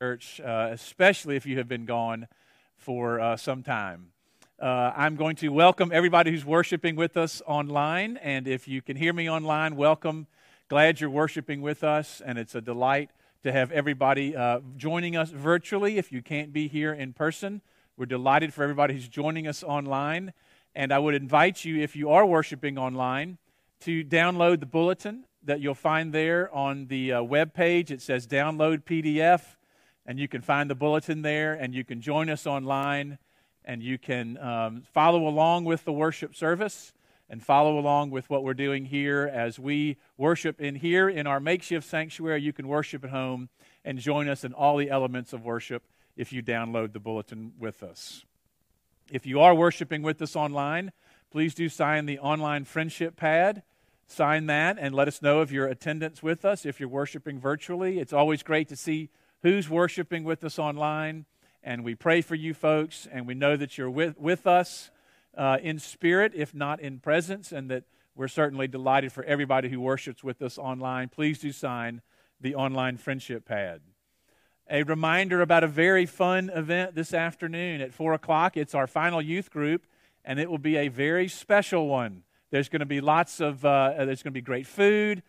church, uh, especially if you have been gone for uh, some time. Uh, I'm going to welcome everybody who's worshiping with us online, and if you can hear me online, welcome. Glad you're worshiping with us, and it's a delight to have everybody uh, joining us virtually. If you can't be here in person, we're delighted for everybody who's joining us online. And I would invite you, if you are worshiping online, to download the bulletin that you'll find there on the uh, web page. It says download PDF and you can find the bulletin there, and you can join us online, and you can um, follow along with the worship service and follow along with what we're doing here as we worship in here in our makeshift sanctuary. You can worship at home and join us in all the elements of worship if you download the bulletin with us. If you are worshiping with us online, please do sign the online friendship pad. Sign that and let us know of your attendance with us if you're worshiping virtually. It's always great to see who's worshiping with us online. And we pray for you folks, and we know that you're with, with us uh, in spirit, if not in presence, and that we're certainly delighted for everybody who worships with us online. Please do sign the online friendship pad. A reminder about a very fun event this afternoon at 4 o'clock. It's our final youth group, and it will be a very special one. There's going to be lots of, uh, there's going to be great food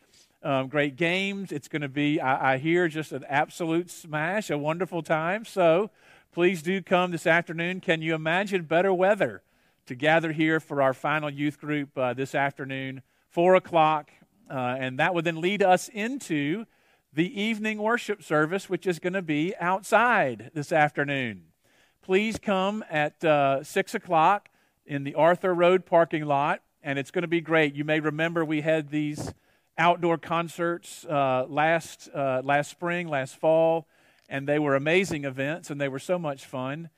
um, great games. It's going to be, I, I hear, just an absolute smash, a wonderful time. So please do come this afternoon. Can you imagine better weather to gather here for our final youth group uh, this afternoon, 4 o'clock? Uh, and that would then lead us into the evening worship service, which is going to be outside this afternoon. Please come at uh, 6 o'clock in the Arthur Road parking lot, and it's going to be great. You may remember we had these outdoor concerts uh, last, uh, last spring, last fall, and they were amazing events, and they were so much fun.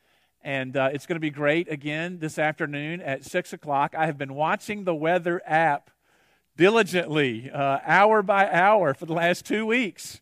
And uh, it's going to be great again this afternoon at 6 o'clock. I have been watching the weather app diligently, uh, hour by hour, for the last two weeks,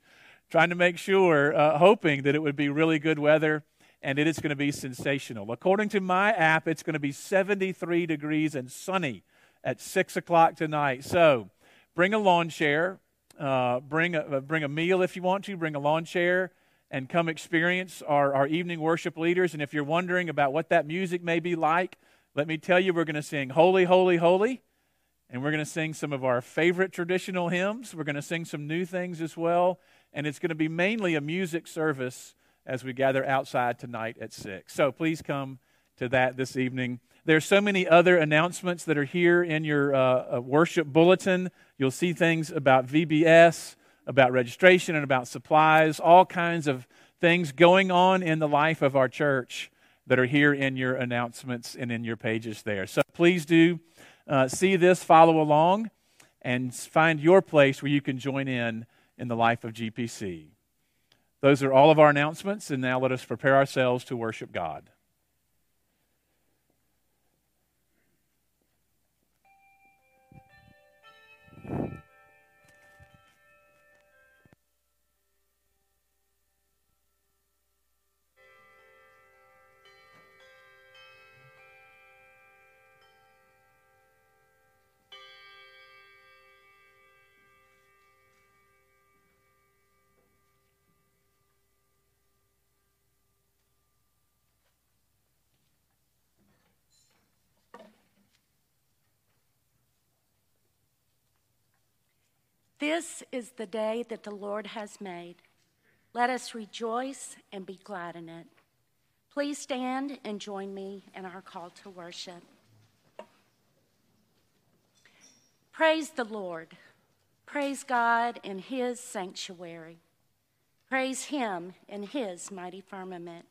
trying to make sure, uh, hoping that it would be really good weather and it is going to be sensational. According to my app, it's going to be 73 degrees and sunny at 6 o'clock tonight. So, bring a lawn chair, uh, bring, a, uh, bring a meal if you want to, bring a lawn chair, and come experience our, our evening worship leaders. And if you're wondering about what that music may be like, let me tell you, we're going to sing Holy, Holy, Holy. And we're going to sing some of our favorite traditional hymns. We're going to sing some new things as well. And it's going to be mainly a music service as we gather outside tonight at 6. So please come to that this evening. There's so many other announcements that are here in your uh, uh worship bulletin. You'll see things about VBS, about registration, and about supplies, all kinds of things going on in the life of our church that are here in your announcements and in your pages there. So please do uh, see this, follow along, and find your place where you can join in in the life of GPC. Those are all of our announcements, and now let us prepare ourselves to worship God. This is the day that the Lord has made. Let us rejoice and be glad in it. Please stand and join me in our call to worship. Praise the Lord. Praise God in His sanctuary. Praise Him in His mighty firmament.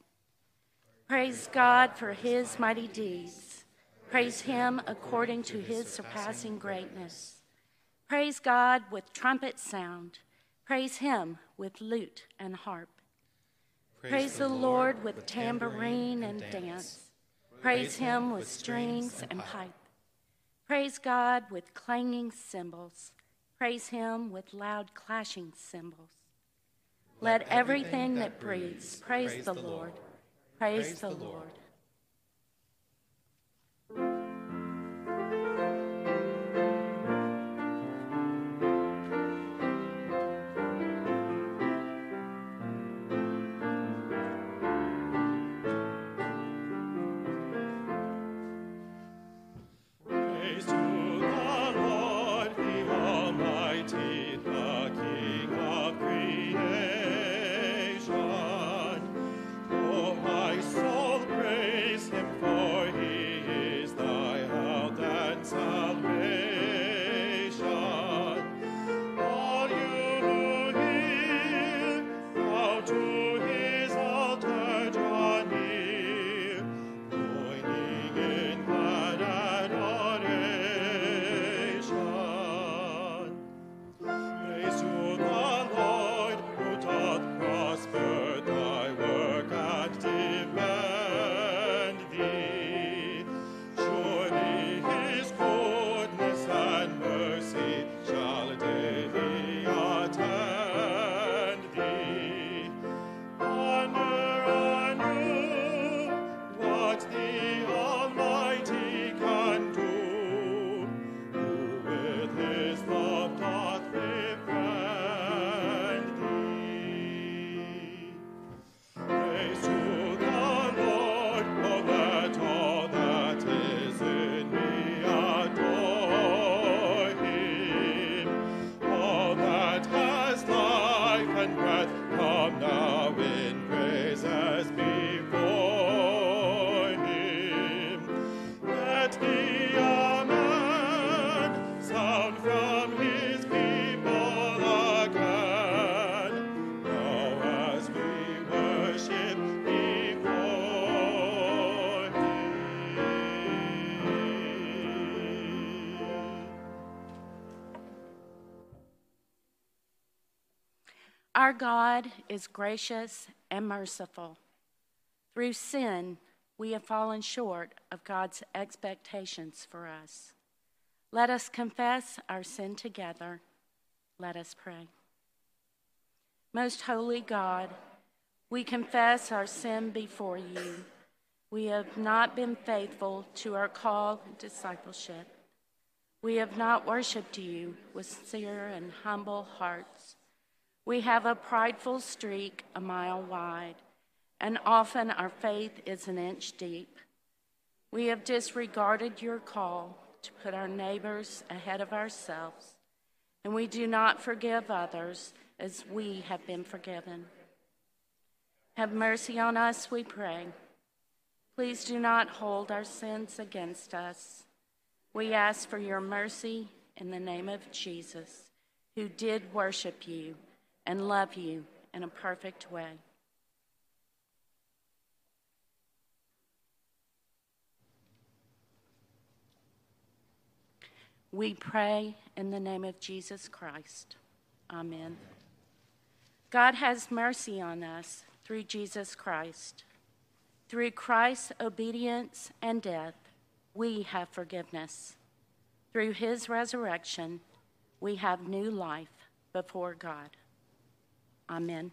Praise God for His mighty deeds. Praise Him according to His surpassing greatness. Praise God with trumpet sound. Praise Him with lute and harp. Praise, Praise the, the Lord with tambourine and dance. Praise Him with strings and pipe. Praise God with clanging cymbals. Praise Him with loud clashing cymbals. Let everything that breathes praise the Lord. Praise the Lord. Our God is gracious and merciful. Through sin, we have fallen short of God's expectations for us. Let us confess our sin together. Let us pray. Most holy God, we confess our sin before you. We have not been faithful to our call and discipleship. We have not worshiped you with sincere and humble hearts. We have a prideful streak a mile wide, and often our faith is an inch deep. We have disregarded your call to put our neighbors ahead of ourselves, and we do not forgive others as we have been forgiven. Have mercy on us, we pray. Please do not hold our sins against us. We ask for your mercy in the name of Jesus, who did worship you and love you in a perfect way. We pray in the name of Jesus Christ. Amen. God has mercy on us through Jesus Christ. Through Christ's obedience and death, we have forgiveness. Through his resurrection, we have new life before God. Amen.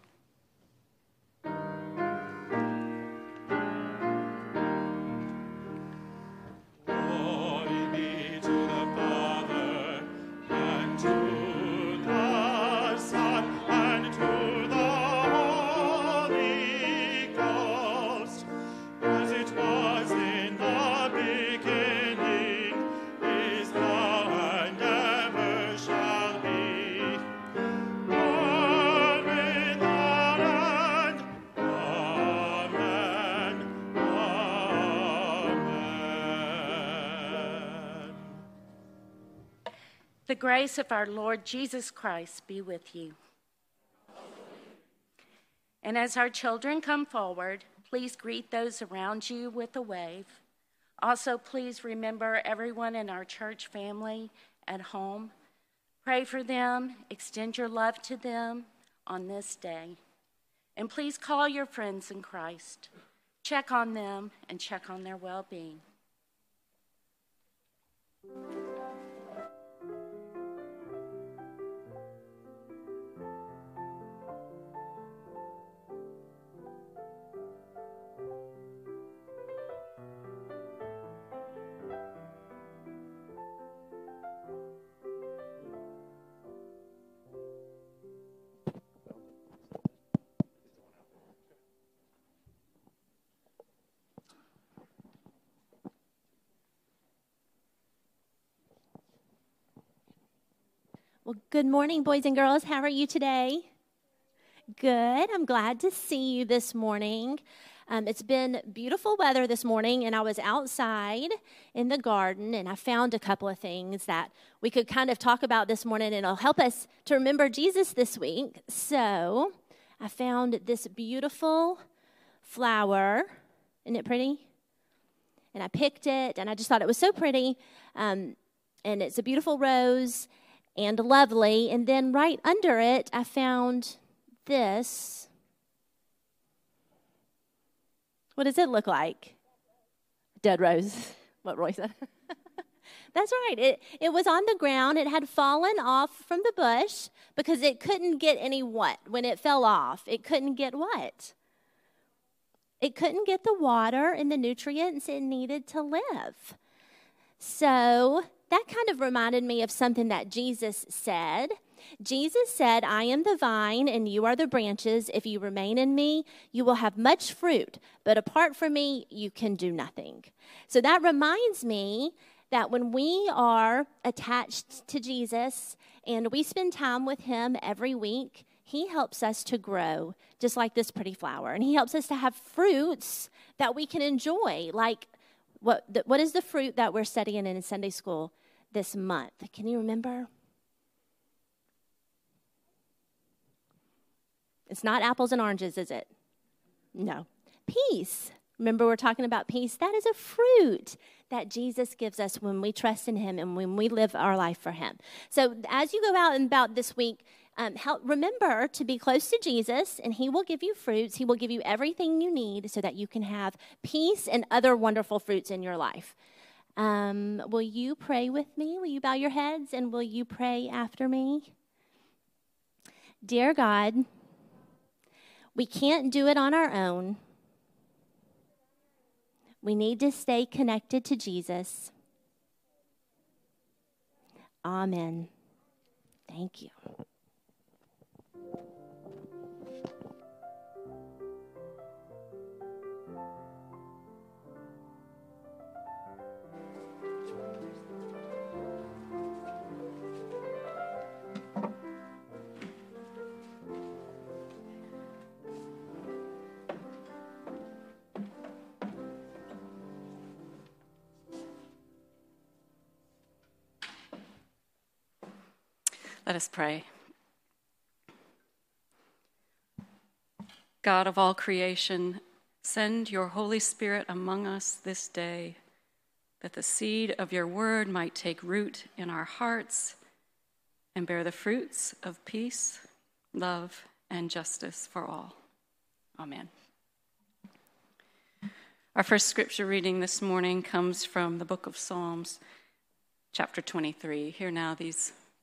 Grace of our Lord Jesus Christ be with you. And as our children come forward, please greet those around you with a wave. Also, please remember everyone in our church family at home. Pray for them, extend your love to them on this day. And please call your friends in Christ. Check on them and check on their well being. Well, good morning, boys and girls. How are you today? Good. I'm glad to see you this morning. Um, it's been beautiful weather this morning, and I was outside in the garden, and I found a couple of things that we could kind of talk about this morning, and it'll help us to remember Jesus this week. So, I found this beautiful flower. Isn't it pretty? And I picked it, and I just thought it was so pretty. Um, and it's a beautiful rose and lovely. And then right under it, I found this. What does it look like? Dead rose. What Roy said. That's right. It, it was on the ground. It had fallen off from the bush because it couldn't get any what when it fell off. It couldn't get what? It couldn't get the water and the nutrients it needed to live. So that kind of reminded me of something that Jesus said. Jesus said, I am the vine and you are the branches. If you remain in me, you will have much fruit, but apart from me, you can do nothing. So that reminds me that when we are attached to Jesus and we spend time with him every week, he helps us to grow just like this pretty flower. And he helps us to have fruits that we can enjoy, like what, the, what is the fruit that we're studying in Sunday school this month? Can you remember? It's not apples and oranges, is it? No. Peace. Remember, we're talking about peace. That is a fruit that Jesus gives us when we trust in Him and when we live our life for Him. So, as you go out and about this week, Um, help, remember to be close to Jesus, and He will give you fruits. He will give you everything you need so that you can have peace and other wonderful fruits in your life. Um, will you pray with me? Will you bow your heads and will you pray after me? Dear God, we can't do it on our own. We need to stay connected to Jesus. Amen. Thank you. Let us pray. God of all creation, send your Holy Spirit among us this day, that the seed of your word might take root in our hearts and bear the fruits of peace, love, and justice for all. Amen. Our first scripture reading this morning comes from the book of Psalms, chapter 23. Hear now these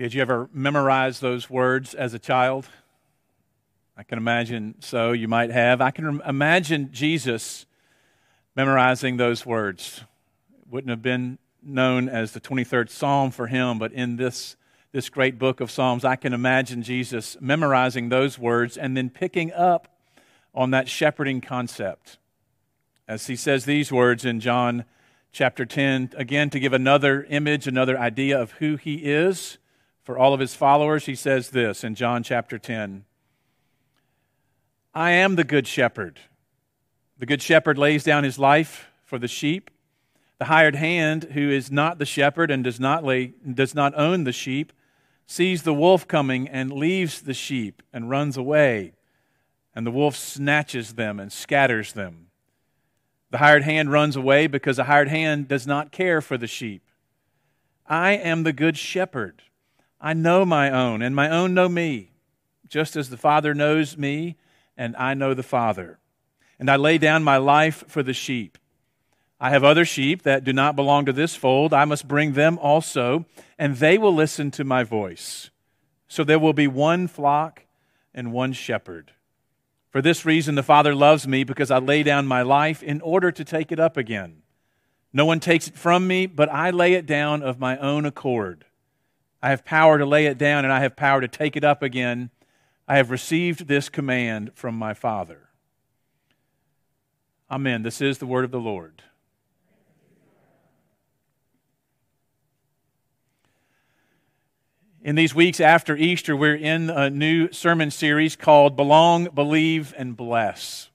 Did you ever memorize those words as a child? I can imagine so. You might have. I can imagine Jesus memorizing those words. It wouldn't have been known as the 23rd Psalm for him, but in this, this great book of Psalms, I can imagine Jesus memorizing those words and then picking up on that shepherding concept. As he says these words in John chapter 10, again, to give another image, another idea of who he is for all of his followers, he says this in John chapter 10 I am the good shepherd. The good shepherd lays down his life for the sheep. The hired hand, who is not the shepherd and does not, lay, does not own the sheep, sees the wolf coming and leaves the sheep and runs away. And the wolf snatches them and scatters them. The hired hand runs away because the hired hand does not care for the sheep. I am the good shepherd. I know my own, and my own know me, just as the Father knows me, and I know the Father. And I lay down my life for the sheep. I have other sheep that do not belong to this fold. I must bring them also, and they will listen to my voice. So there will be one flock and one shepherd. For this reason, the Father loves me, because I lay down my life in order to take it up again. No one takes it from me, but I lay it down of my own accord. I have power to lay it down, and I have power to take it up again. I have received this command from my Father. Amen. This is the word of the Lord. In these weeks after Easter, we're in a new sermon series called Belong, Believe, and Bless.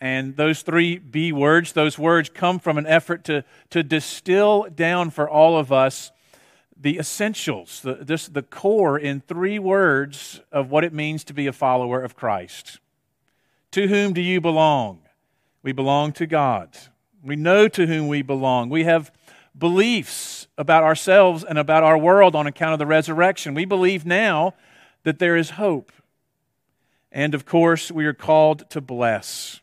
And those three B words, those words come from an effort to, to distill down for all of us the essentials, the, this, the core in three words of what it means to be a follower of Christ. To whom do you belong? We belong to God. We know to whom we belong. We have beliefs about ourselves and about our world on account of the resurrection. We believe now that there is hope. And of course, we are called to bless,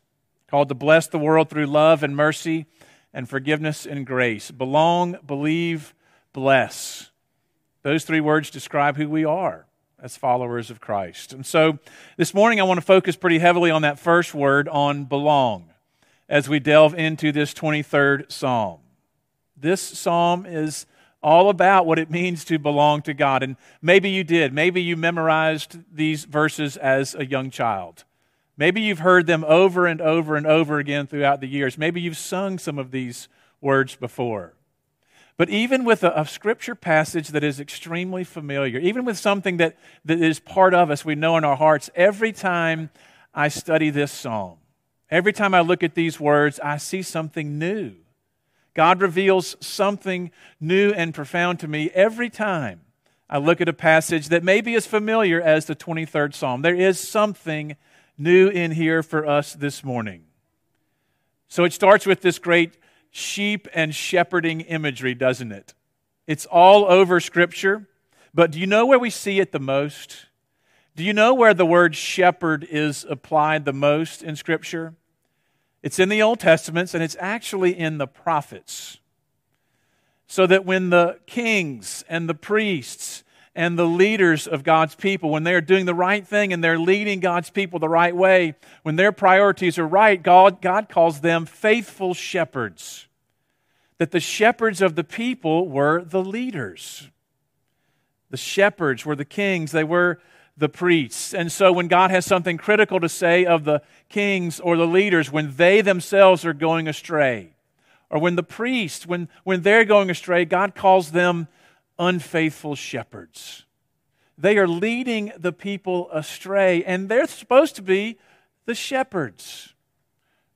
called to bless the world through love and mercy and forgiveness and grace. Belong, believe, bless. Those three words describe who we are as followers of Christ. And so this morning I want to focus pretty heavily on that first word, on belong, as we delve into this 23rd psalm. This psalm is all about what it means to belong to God. And maybe you did. Maybe you memorized these verses as a young child. Maybe you've heard them over and over and over again throughout the years. Maybe you've sung some of these words before. But even with a, a, scripture passage that is extremely familiar, even with something that, that is part of us, we know in our hearts, every time I study this psalm, every time I look at these words, I see something new. God reveals something new and profound to me every time I look at a passage that may be as familiar as the 23rd Psalm. There is something new in here for us this morning. So it starts with this great sheep and shepherding imagery, doesn't it? It's all over Scripture. But do you know where we see it the most? Do you know where the word shepherd is applied the most in Scripture? It's in the Old Testaments and it's actually in the prophets. So that when the kings and the priests and the leaders of God's people, when they're doing the right thing and they're leading God's people the right way, when their priorities are right, God, God calls them faithful shepherds. That the shepherds of the people were the leaders. The shepherds were the kings, they were the priests. And so when God has something critical to say of the kings or the leaders, when they themselves are going astray, or when the priests, when, when they're going astray, God calls them unfaithful shepherds. They are leading the people astray, and they're supposed to be the shepherds.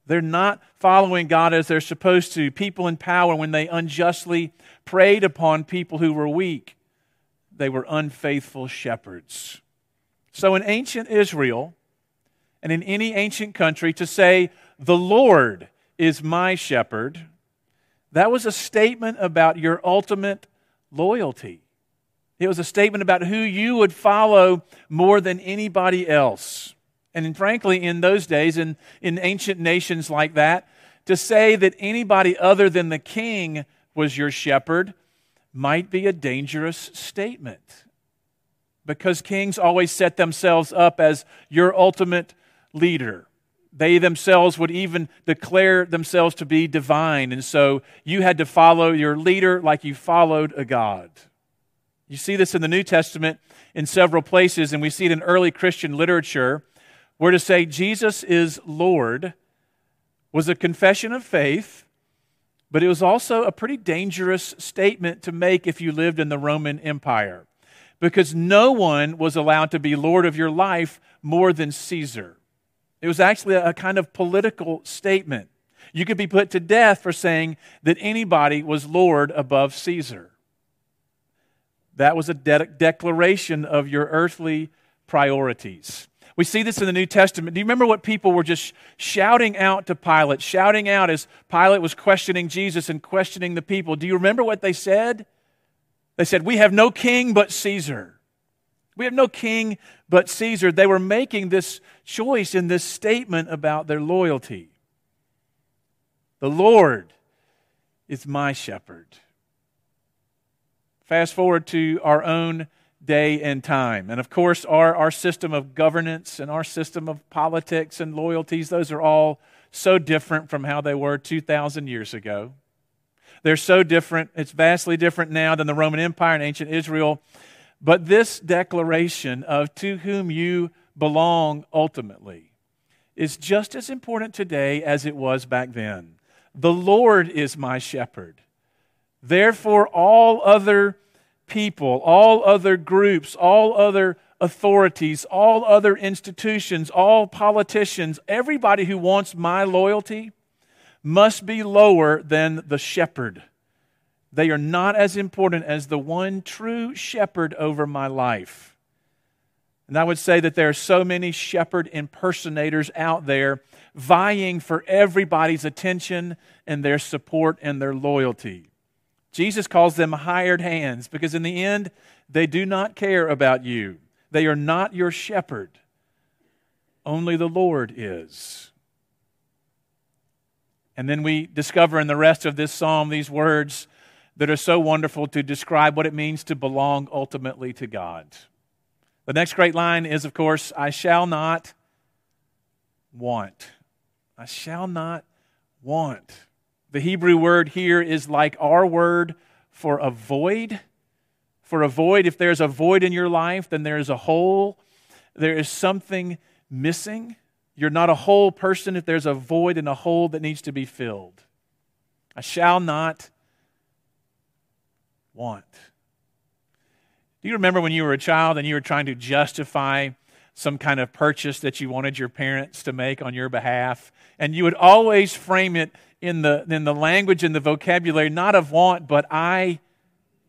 They're not following God as they're supposed to. People in power, when they unjustly preyed upon people who were weak, they were unfaithful shepherds. So, in ancient Israel and in any ancient country, to say, The Lord is my shepherd, that was a statement about your ultimate loyalty. It was a statement about who you would follow more than anybody else. And frankly, in those days, in, in ancient nations like that, to say that anybody other than the king was your shepherd might be a dangerous statement because kings always set themselves up as your ultimate leader. They themselves would even declare themselves to be divine, and so you had to follow your leader like you followed a God. You see this in the New Testament in several places, and we see it in early Christian literature, where to say Jesus is Lord was a confession of faith, but it was also a pretty dangerous statement to make if you lived in the Roman Empire because no one was allowed to be Lord of your life more than Caesar. It was actually a kind of political statement. You could be put to death for saying that anybody was Lord above Caesar. That was a de- declaration of your earthly priorities. We see this in the New Testament. Do you remember what people were just shouting out to Pilate, shouting out as Pilate was questioning Jesus and questioning the people? Do you remember what they said? They said, We have no king but Caesar. We have no king but Caesar. They were making this choice in this statement about their loyalty. The Lord is my shepherd. Fast forward to our own day and time. And of course, our, our system of governance and our system of politics and loyalties, those are all so different from how they were 2,000 years ago. They're so different. It's vastly different now than the Roman Empire and ancient Israel. But this declaration of to whom you belong ultimately is just as important today as it was back then. The Lord is my shepherd. Therefore, all other people, all other groups, all other authorities, all other institutions, all politicians, everybody who wants my loyalty must be lower than the shepherd. They are not as important as the one true shepherd over my life. And I would say that there are so many shepherd impersonators out there vying for everybody's attention and their support and their loyalty. Jesus calls them hired hands because, in the end, they do not care about you. They are not your shepherd. Only the Lord is. And then we discover in the rest of this psalm these words that are so wonderful to describe what it means to belong ultimately to God. The next great line is, of course, I shall not want. I shall not want. The Hebrew word here is like our word for a void. For a void, if there's a void in your life, then there's a hole. There is something missing. You're not a whole person if there's a void and a hole that needs to be filled. I shall not want. Do you remember when you were a child and you were trying to justify some kind of purchase that you wanted your parents to make on your behalf? And you would always frame it in the, in the language and the vocabulary, not of want, but I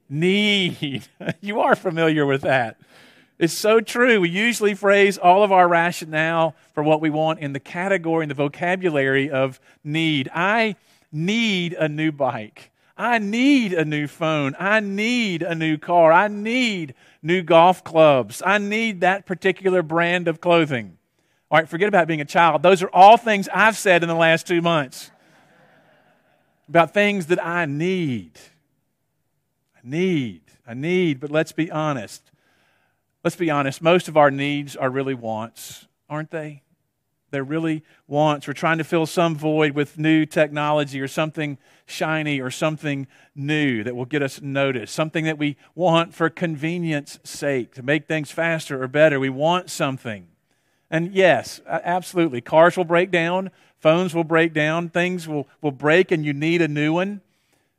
need. you are familiar with that. It's so true. We usually phrase all of our rationale for what we want in the category and the vocabulary of need. I need a new bike. I need a new phone. I need a new car. I need new golf clubs. I need that particular brand of clothing. All right, forget about being a child. Those are all things I've said in the last two months about things that I need. I need. I need, but let's be honest. Let's be honest. Most of our needs are really wants, aren't they? They're really wants. We're trying to fill some void with new technology or something shiny or something new that will get us noticed, something that we want for convenience sake, to make things faster or better. We want something. And yes, absolutely. Cars will break down, phones will break down, things will, will break, and you need a new one.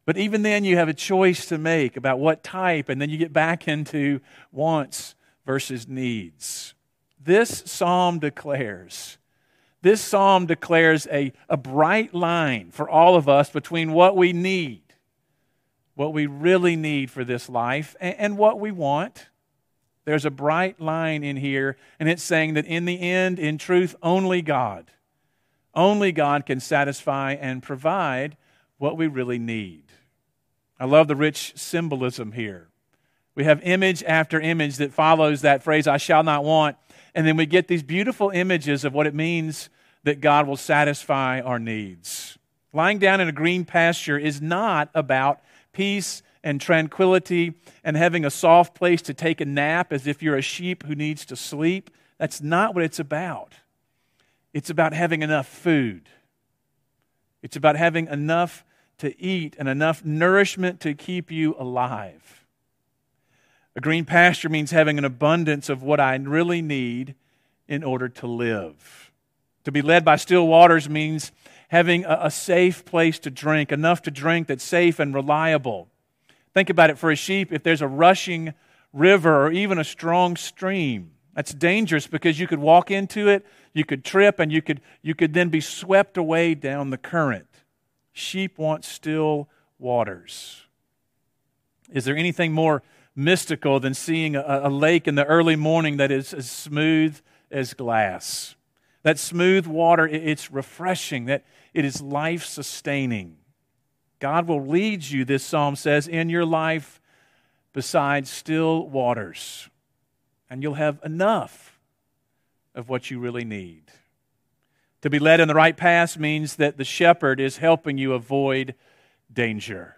But even then, you have a choice to make about what type, and then you get back into wants versus needs. This psalm declares this psalm declares a, a bright line for all of us between what we need, what we really need for this life, and, and what we want. There's a bright line in here, and it's saying that in the end, in truth, only God, only God can satisfy and provide what we really need. I love the rich symbolism here. We have image after image that follows that phrase, I shall not want. And then we get these beautiful images of what it means that God will satisfy our needs. Lying down in a green pasture is not about peace and tranquility and having a soft place to take a nap as if you're a sheep who needs to sleep. That's not what it's about. It's about having enough food. It's about having enough to eat and enough nourishment to keep you alive. A green pasture means having an abundance of what I really need in order to live. To be led by still waters means having a, a, safe place to drink, enough to drink that's safe and reliable. Think about it for a sheep, if there's a rushing river or even a strong stream, that's dangerous because you could walk into it, you could trip, and you could, you could then be swept away down the current. Sheep want still waters. Is there anything more mystical than seeing a, a lake in the early morning that is as smooth as glass? That smooth water, it's refreshing, that it is life sustaining. God will lead you, this psalm says, in your life beside still waters. And you'll have enough of what you really need. To be led in the right path means that the shepherd is helping you avoid danger.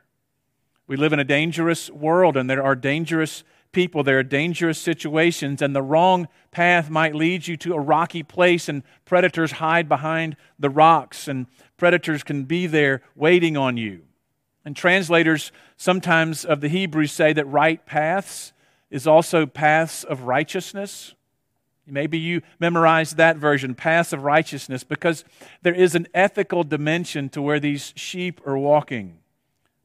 We live in a dangerous world, and there are dangerous people, there are dangerous situations, and the wrong path might lead you to a rocky place, and predators hide behind the rocks, and predators can be there waiting on you. And translators sometimes of the Hebrews say that right paths is also paths of righteousness. Maybe you memorized that version, paths of righteousness, because there is an ethical dimension to where these sheep are walking.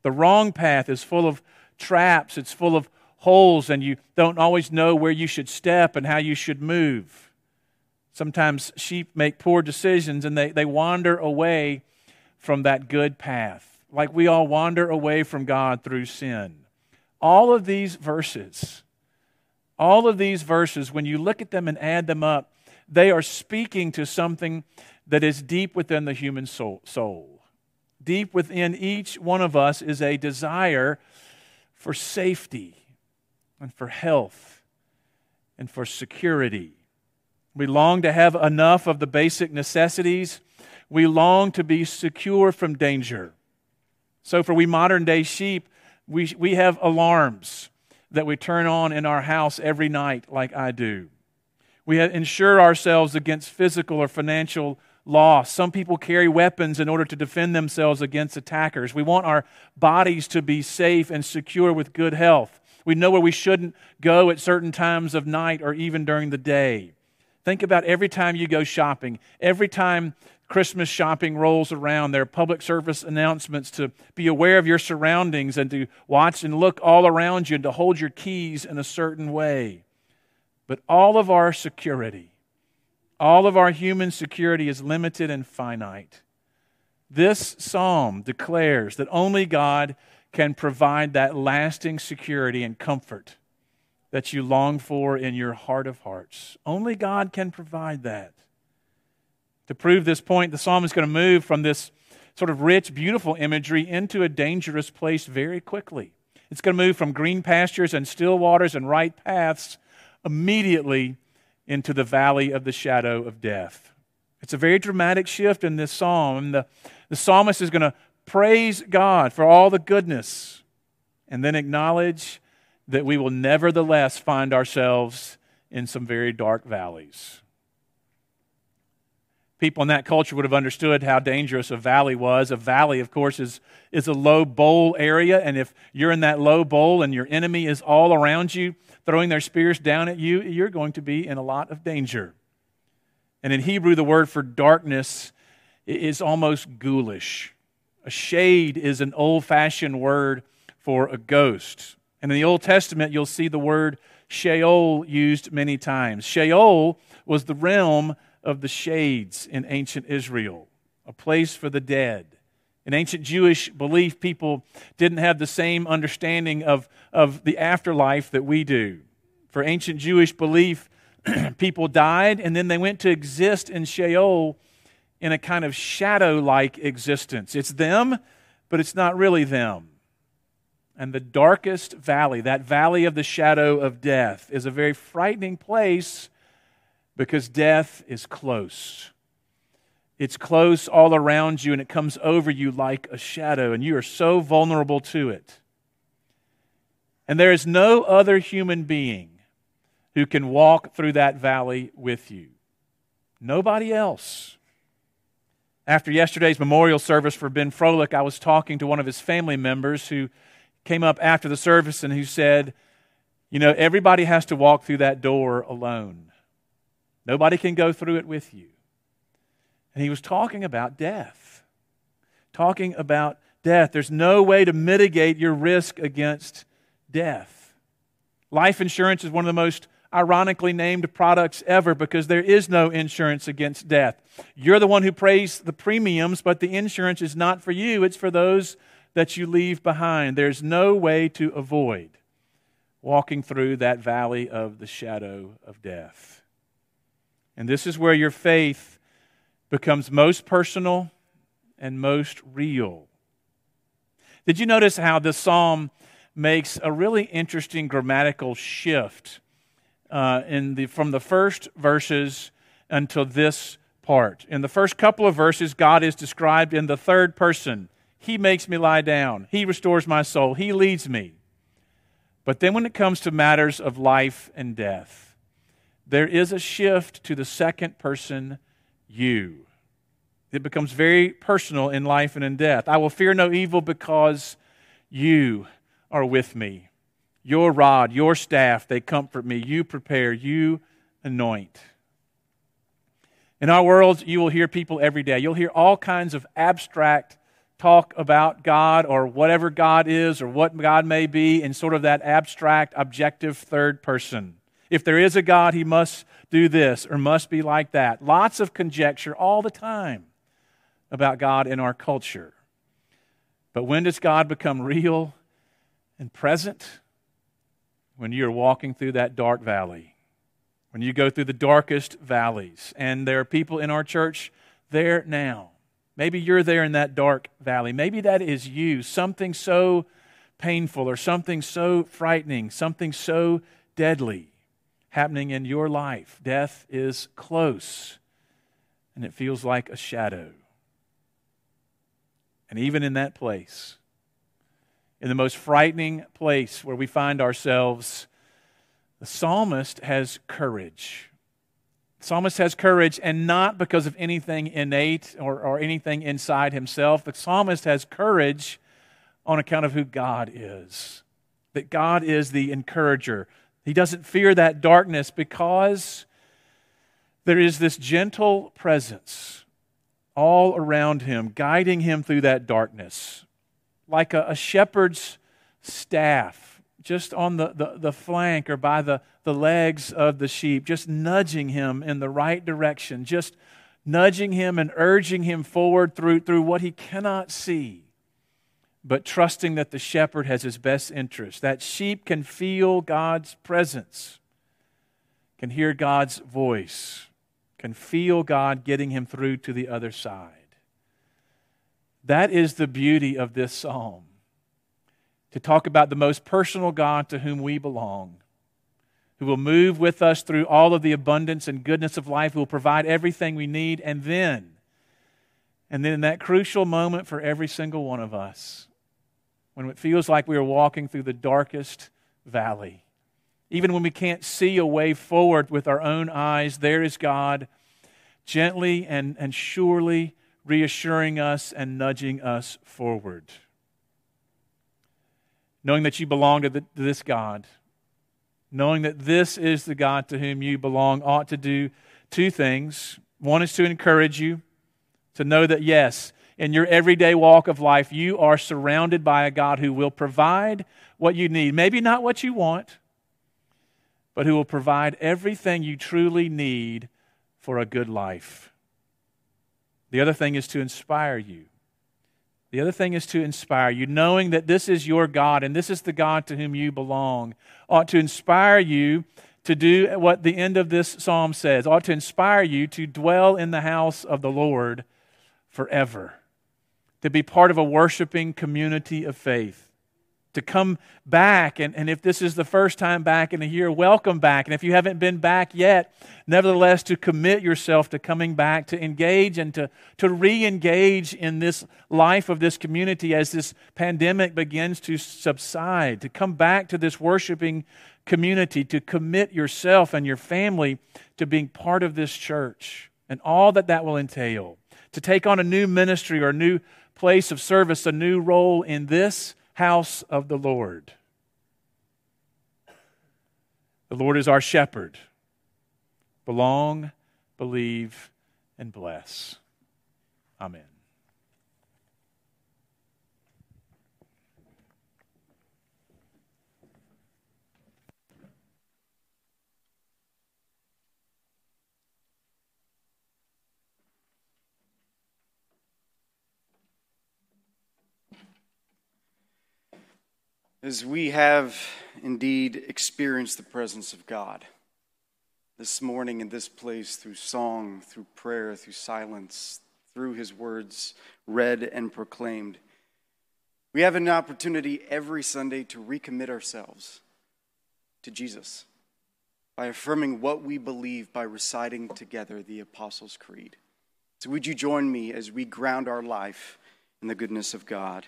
The wrong path is full of traps, it's full of holes and you don't always know where you should step and how you should move. Sometimes sheep make poor decisions and they, they wander away from that good path, like we all wander away from God through sin. All of these verses, all of these verses, when you look at them and add them up, they are speaking to something that is deep within the human soul. soul. Deep within each one of us is a desire for safety and for health and for security. We long to have enough of the basic necessities. We long to be secure from danger. So, for we modern day sheep, We, we have alarms that we turn on in our house every night, like I do. We insure ourselves against physical or financial loss. Some people carry weapons in order to defend themselves against attackers. We want our bodies to be safe and secure with good health. We know where we shouldn't go at certain times of night or even during the day. Think about every time you go shopping, every time Christmas shopping rolls around, there are public service announcements to be aware of your surroundings and to watch and look all around you and to hold your keys in a certain way. But all of our security, all of our human security is limited and finite. This psalm declares that only God can provide that lasting security and comfort that you long for in your heart of hearts. Only God can provide that. To prove this point, the psalm is going to move from this sort of rich, beautiful imagery into a dangerous place very quickly. It's going to move from green pastures and still waters and right paths immediately into the valley of the shadow of death. It's a very dramatic shift in this psalm. The, the psalmist is going to praise God for all the goodness and then acknowledge that we will nevertheless find ourselves in some very dark valleys. People in that culture would have understood how dangerous a valley was. A valley, of course, is, is a low bowl area, and if you're in that low bowl and your enemy is all around you, throwing their spears down at you, you're going to be in a lot of danger. And in Hebrew, the word for darkness is almost ghoulish. A shade is an old fashioned word for a ghost. And in the Old Testament, you'll see the word Sheol used many times. Sheol was the realm of the shades in ancient Israel, a place for the dead. In ancient Jewish belief, people didn't have the same understanding of, of the afterlife that we do. For ancient Jewish belief, people died and then they went to exist in Sheol in a kind of shadow like existence. It's them, but it's not really them. And the darkest valley, that valley of the shadow of death, is a very frightening place because death is close. It's close all around you and it comes over you like a shadow, and you are so vulnerable to it. And there is no other human being who can walk through that valley with you. Nobody else. After yesterday's memorial service for Ben Froelich, I was talking to one of his family members who came up after the service and who said, You know, everybody has to walk through that door alone. Nobody can go through it with you. And he was talking about death. Talking about death. There's no way to mitigate your risk against death. Life insurance is one of the most ironically named products ever because there is no insurance against death. You're the one who pays the premiums, but the insurance is not for you, it's for those that you leave behind. There's no way to avoid walking through that valley of the shadow of death. And this is where your faith becomes most personal and most real. Did you notice how the psalm makes a really interesting grammatical shift uh, in the, from the first verses until this part? In the first couple of verses, God is described in the third person. He makes me lie down, He restores my soul, He leads me. But then when it comes to matters of life and death, there is a shift to the second person you. It becomes very personal in life and in death. I will fear no evil because you are with me. Your rod, your staff, they comfort me. You prepare, you anoint. In our world, you will hear people every day. You'll hear all kinds of abstract talk about God or whatever God is or what God may be in sort of that abstract, objective third person. If there is a God, he must do this or must be like that. Lots of conjecture all the time about God in our culture. But when does God become real and present? When you're walking through that dark valley, when you go through the darkest valleys. And there are people in our church there now. Maybe you're there in that dark valley. Maybe that is you. Something so painful or something so frightening, something so deadly happening in your life. Death is close, and it feels like a shadow. And even in that place, in the most frightening place where we find ourselves, the psalmist has courage. The psalmist has courage, and not because of anything innate or, or anything inside himself. The psalmist has courage on account of who God is. That God is the encourager. He doesn't fear that darkness because there is this gentle presence all around him, guiding him through that darkness like a, a shepherd's staff just on the, the, the, flank or by the, the legs of the sheep, just nudging him in the right direction, just nudging him and urging him forward through, through what he cannot see, but trusting that the shepherd has his best interest. That sheep can feel God's presence, can hear God's voice, can feel God getting him through to the other side. That is the beauty of this psalm. To talk about the most personal God to whom we belong, who will move with us through all of the abundance and goodness of life, who will provide everything we need, and then, and then in that crucial moment for every single one of us, when it feels like we are walking through the darkest valley, even when we can't see a way forward with our own eyes, there is God gently and, and surely reassuring us and nudging us forward. Knowing that you belong to, the, to, this God, knowing that this is the God to whom you belong, ought to do two things. One is to encourage you to know that, yes, in your everyday walk of life, you are surrounded by a God who will provide what you need. Maybe not what you want, but who will provide everything you truly need for a good life. The other thing is to inspire you. The other thing is to inspire you, knowing that this is your God and this is the God to whom you belong, ought to inspire you to do what the end of this psalm says, ought to inspire you to dwell in the house of the Lord forever, to be part of a worshiping community of faith to come back. And, and if this is the first time back in a year, welcome back. And if you haven't been back yet, nevertheless, to commit yourself to coming back, to engage and to, to re engage in this life of this community as this pandemic begins to subside, to come back to this worshiping community, to commit yourself and your family to being part of this church and all that that will entail, to take on a new ministry or a new place of service, a new role in this house of the Lord. The Lord is our shepherd. Belong, believe, and bless. Amen. As we have indeed experienced the presence of God this morning in this place through song, through prayer, through silence, through his words read and proclaimed, we have an opportunity every Sunday to recommit ourselves to Jesus by affirming what we believe by reciting together the Apostles' Creed. So, would you join me as we ground our life in the goodness of God?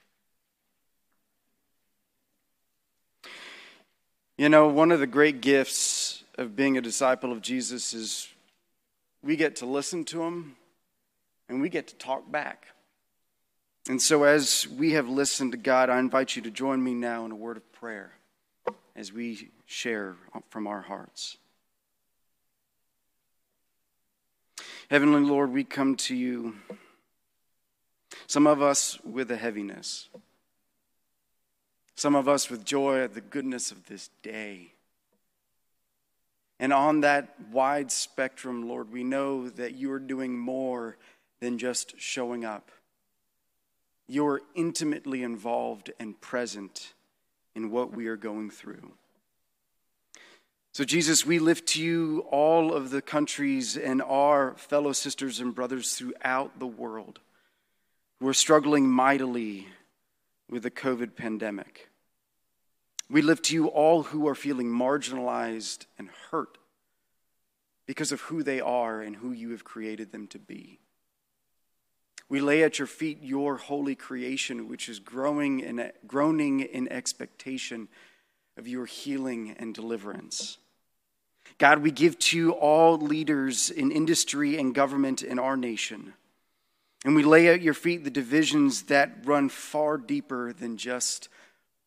You know, one of the great gifts of being a disciple of Jesus is we get to listen to him and we get to talk back. And so, as we have listened to God, I invite you to join me now in a word of prayer as we share from our hearts. Heavenly Lord, we come to you, some of us with a heaviness, some of us with joy at the goodness of this day. And on that wide spectrum, Lord, we know that you are doing more than just showing up. You're intimately involved and present in what we are going through. So, Jesus, we lift to you all of the countries and our fellow sisters and brothers throughout the world who are struggling mightily with the COVID pandemic. We lift to you all who are feeling marginalized and hurt because of who they are and who you have created them to be. We lay at your feet your holy creation, which is growing and groaning in expectation of your healing and deliverance. God, we give to you all leaders in industry and government in our nation. And we lay at your feet the divisions that run far deeper than just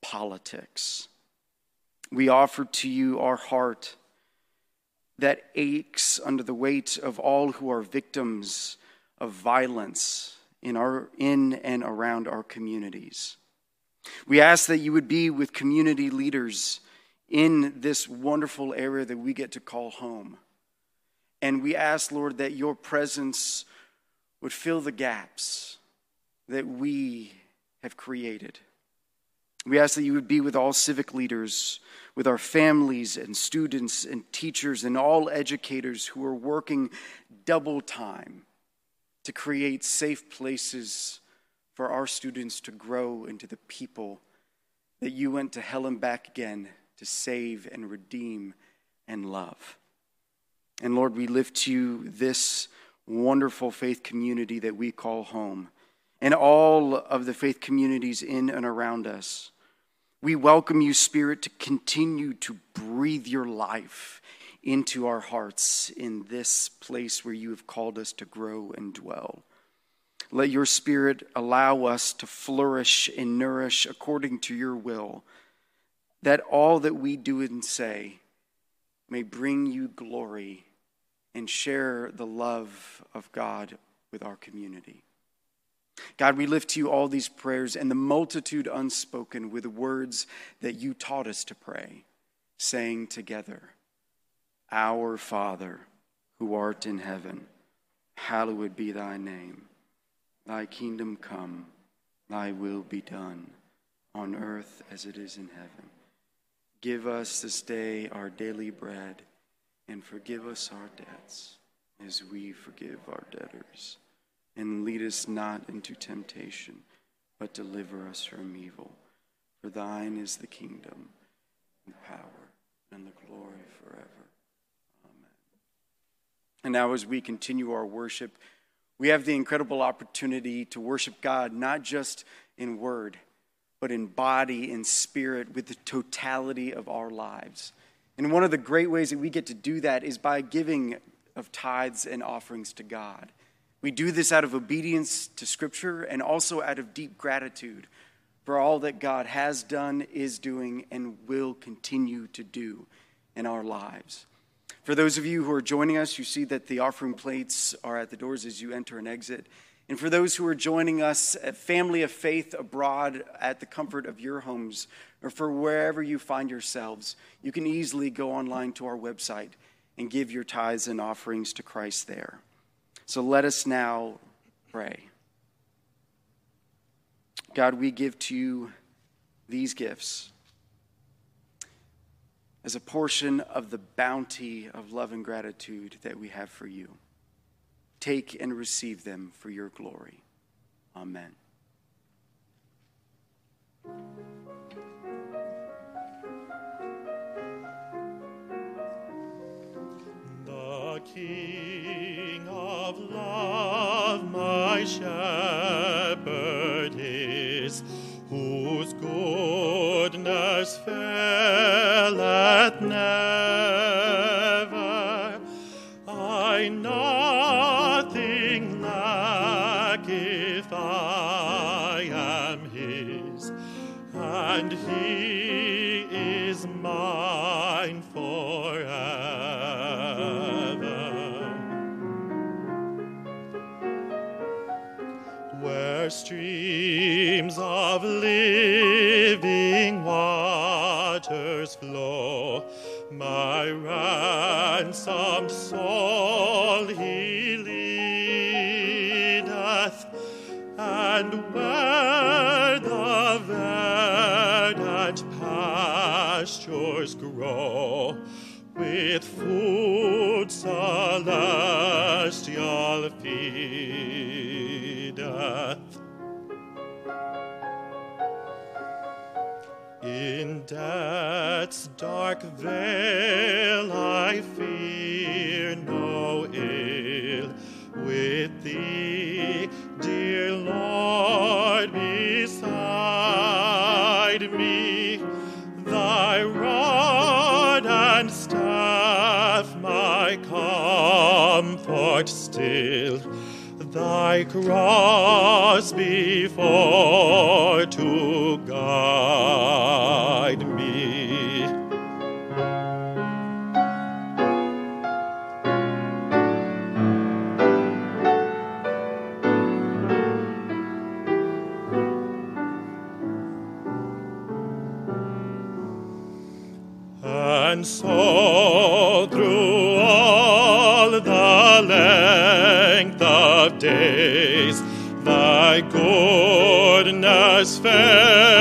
politics. We offer to you our heart that aches under the weight of all who are victims of violence in, our, in and around our communities. We ask that you would be with community leaders in this wonderful area that we get to call home. And we ask, Lord, that your presence would fill the gaps that we have created. We ask that you would be with all civic leaders, with our families and students and teachers and all educators who are working double time to create safe places for our students to grow into the people that you went to hell and back again to save and redeem and love. And Lord, we lift to you this wonderful faith community that we call home and all of the faith communities in and around us. We welcome you, Spirit, to continue to breathe your life into our hearts in this place where you have called us to grow and dwell. Let your Spirit allow us to flourish and nourish according to your will that all that we do and say may bring you glory and share the love of God with our community. God, we lift to you all these prayers and the multitude unspoken with words that you taught us to pray, saying together, Our Father, who art in heaven, hallowed be thy name. Thy kingdom come, thy will be done, on earth as it is in heaven. Give us this day our daily bread, and forgive us our debts, as we forgive our debtors. And lead us not into temptation, but deliver us from evil. For thine is the kingdom, and the power, and the glory forever. Amen. And now, as we continue our worship, we have the incredible opportunity to worship God not just in word but in body and spirit with the totality of our lives. And one of the great ways that we get to do that is by giving of tithes and offerings to God. We do this out of obedience to Scripture and also out of deep gratitude for all that God has done, is doing, and will continue to do in our lives. For those of you who are joining us, you see that the offering plates are at the doors as you enter and exit. And for those who are joining us at Family of Faith abroad at the comfort of your homes or for wherever you find yourselves, you can easily go online to our website and give your tithes and offerings to Christ there. So let us now pray. God, we give to you these gifts as a portion of the bounty of love and gratitude that we have for you. Take and receive them for your glory. Amen. The King of love, my shepherd is, whose goodness faileth never. Ransomed soul he leadeth, and where the verdant pastures grow with food celestial feedeth. In death's dark vale I comfort still thy cross before to guide me. Goodness faileth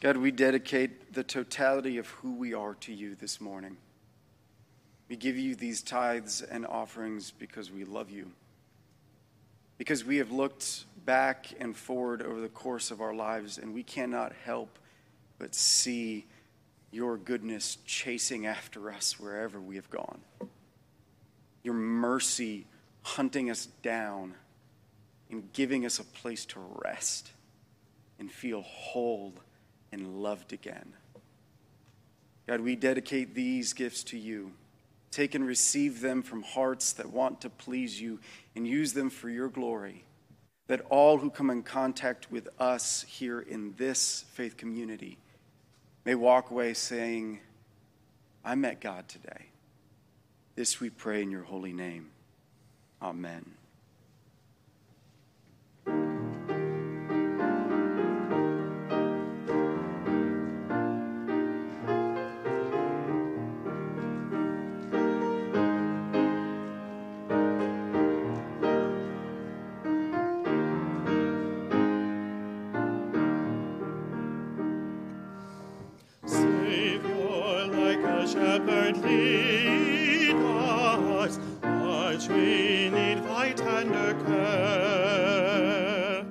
God, we dedicate the totality of who we are to you this morning. We give you these tithes and offerings because we love you. Because we have looked back and forward over the course of our lives and we cannot help but see your goodness chasing after us wherever we have gone. Your mercy hunting us down and giving us a place to rest and feel whole and loved again. God, we dedicate these gifts to you. Take and receive them from hearts that want to please you and use them for your glory. That all who come in contact with us here in this faith community may walk away saying, I met God today. This we pray in your holy name. Amen. Lead us, we need thy tender care.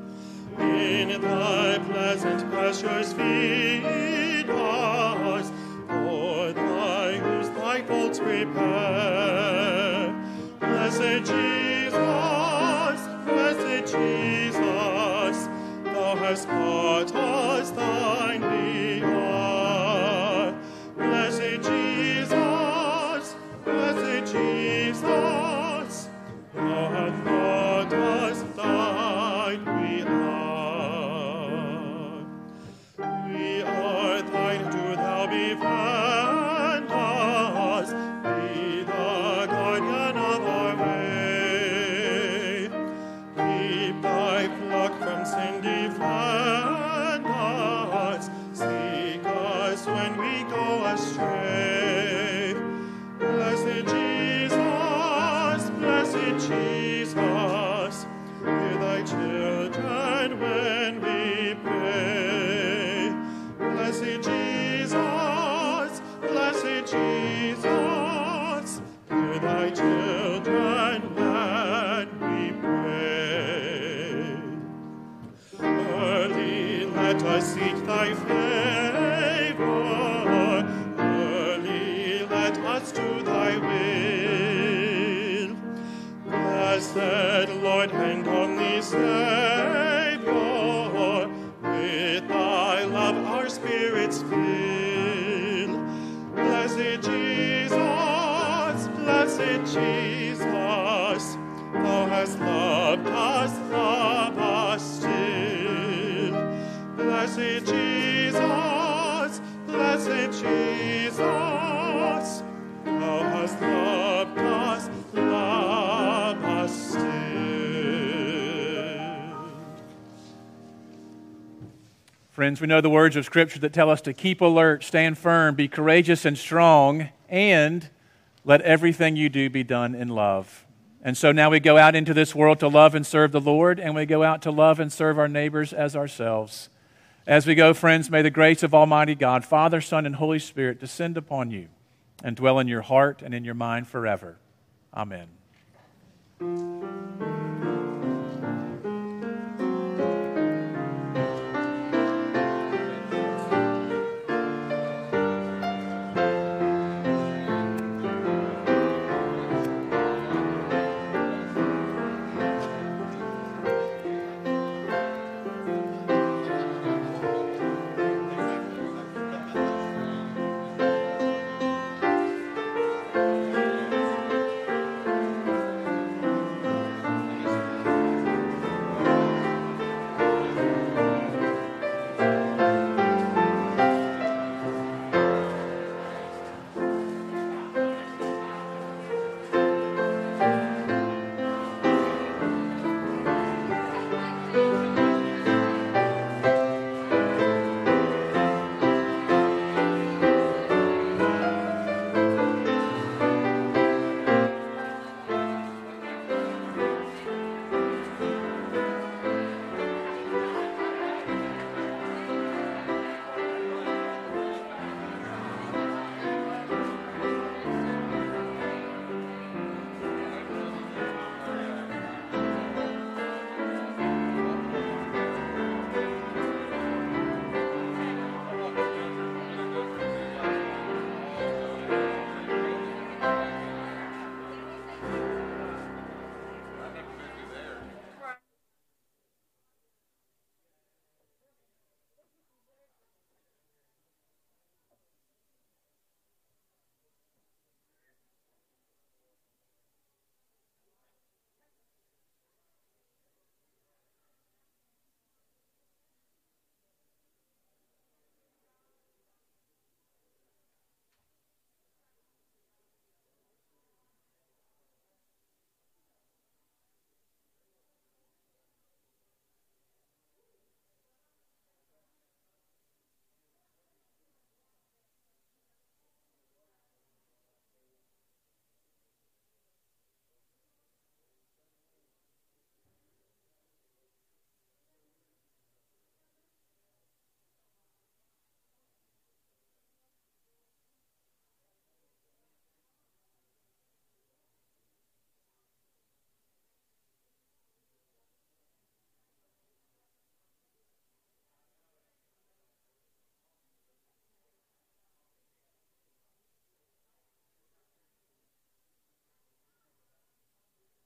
In thy pleasant pastures feed us, for thy use thy folds prepare. Blessed Jesus, Blessed Jesus, blessed Jesus, thou hast loved us, love us still. Blessed Jesus, Friends, we know the words of Scripture that tell us to keep alert, stand firm, be courageous and strong, and let everything you do be done in love. And so now we go out into this world to love and serve the Lord, and we go out to love and serve our neighbors as ourselves. As we go, friends, may the grace of Almighty God, Father, Son, and Holy Spirit descend upon you and dwell in your heart and in your mind forever. Amen.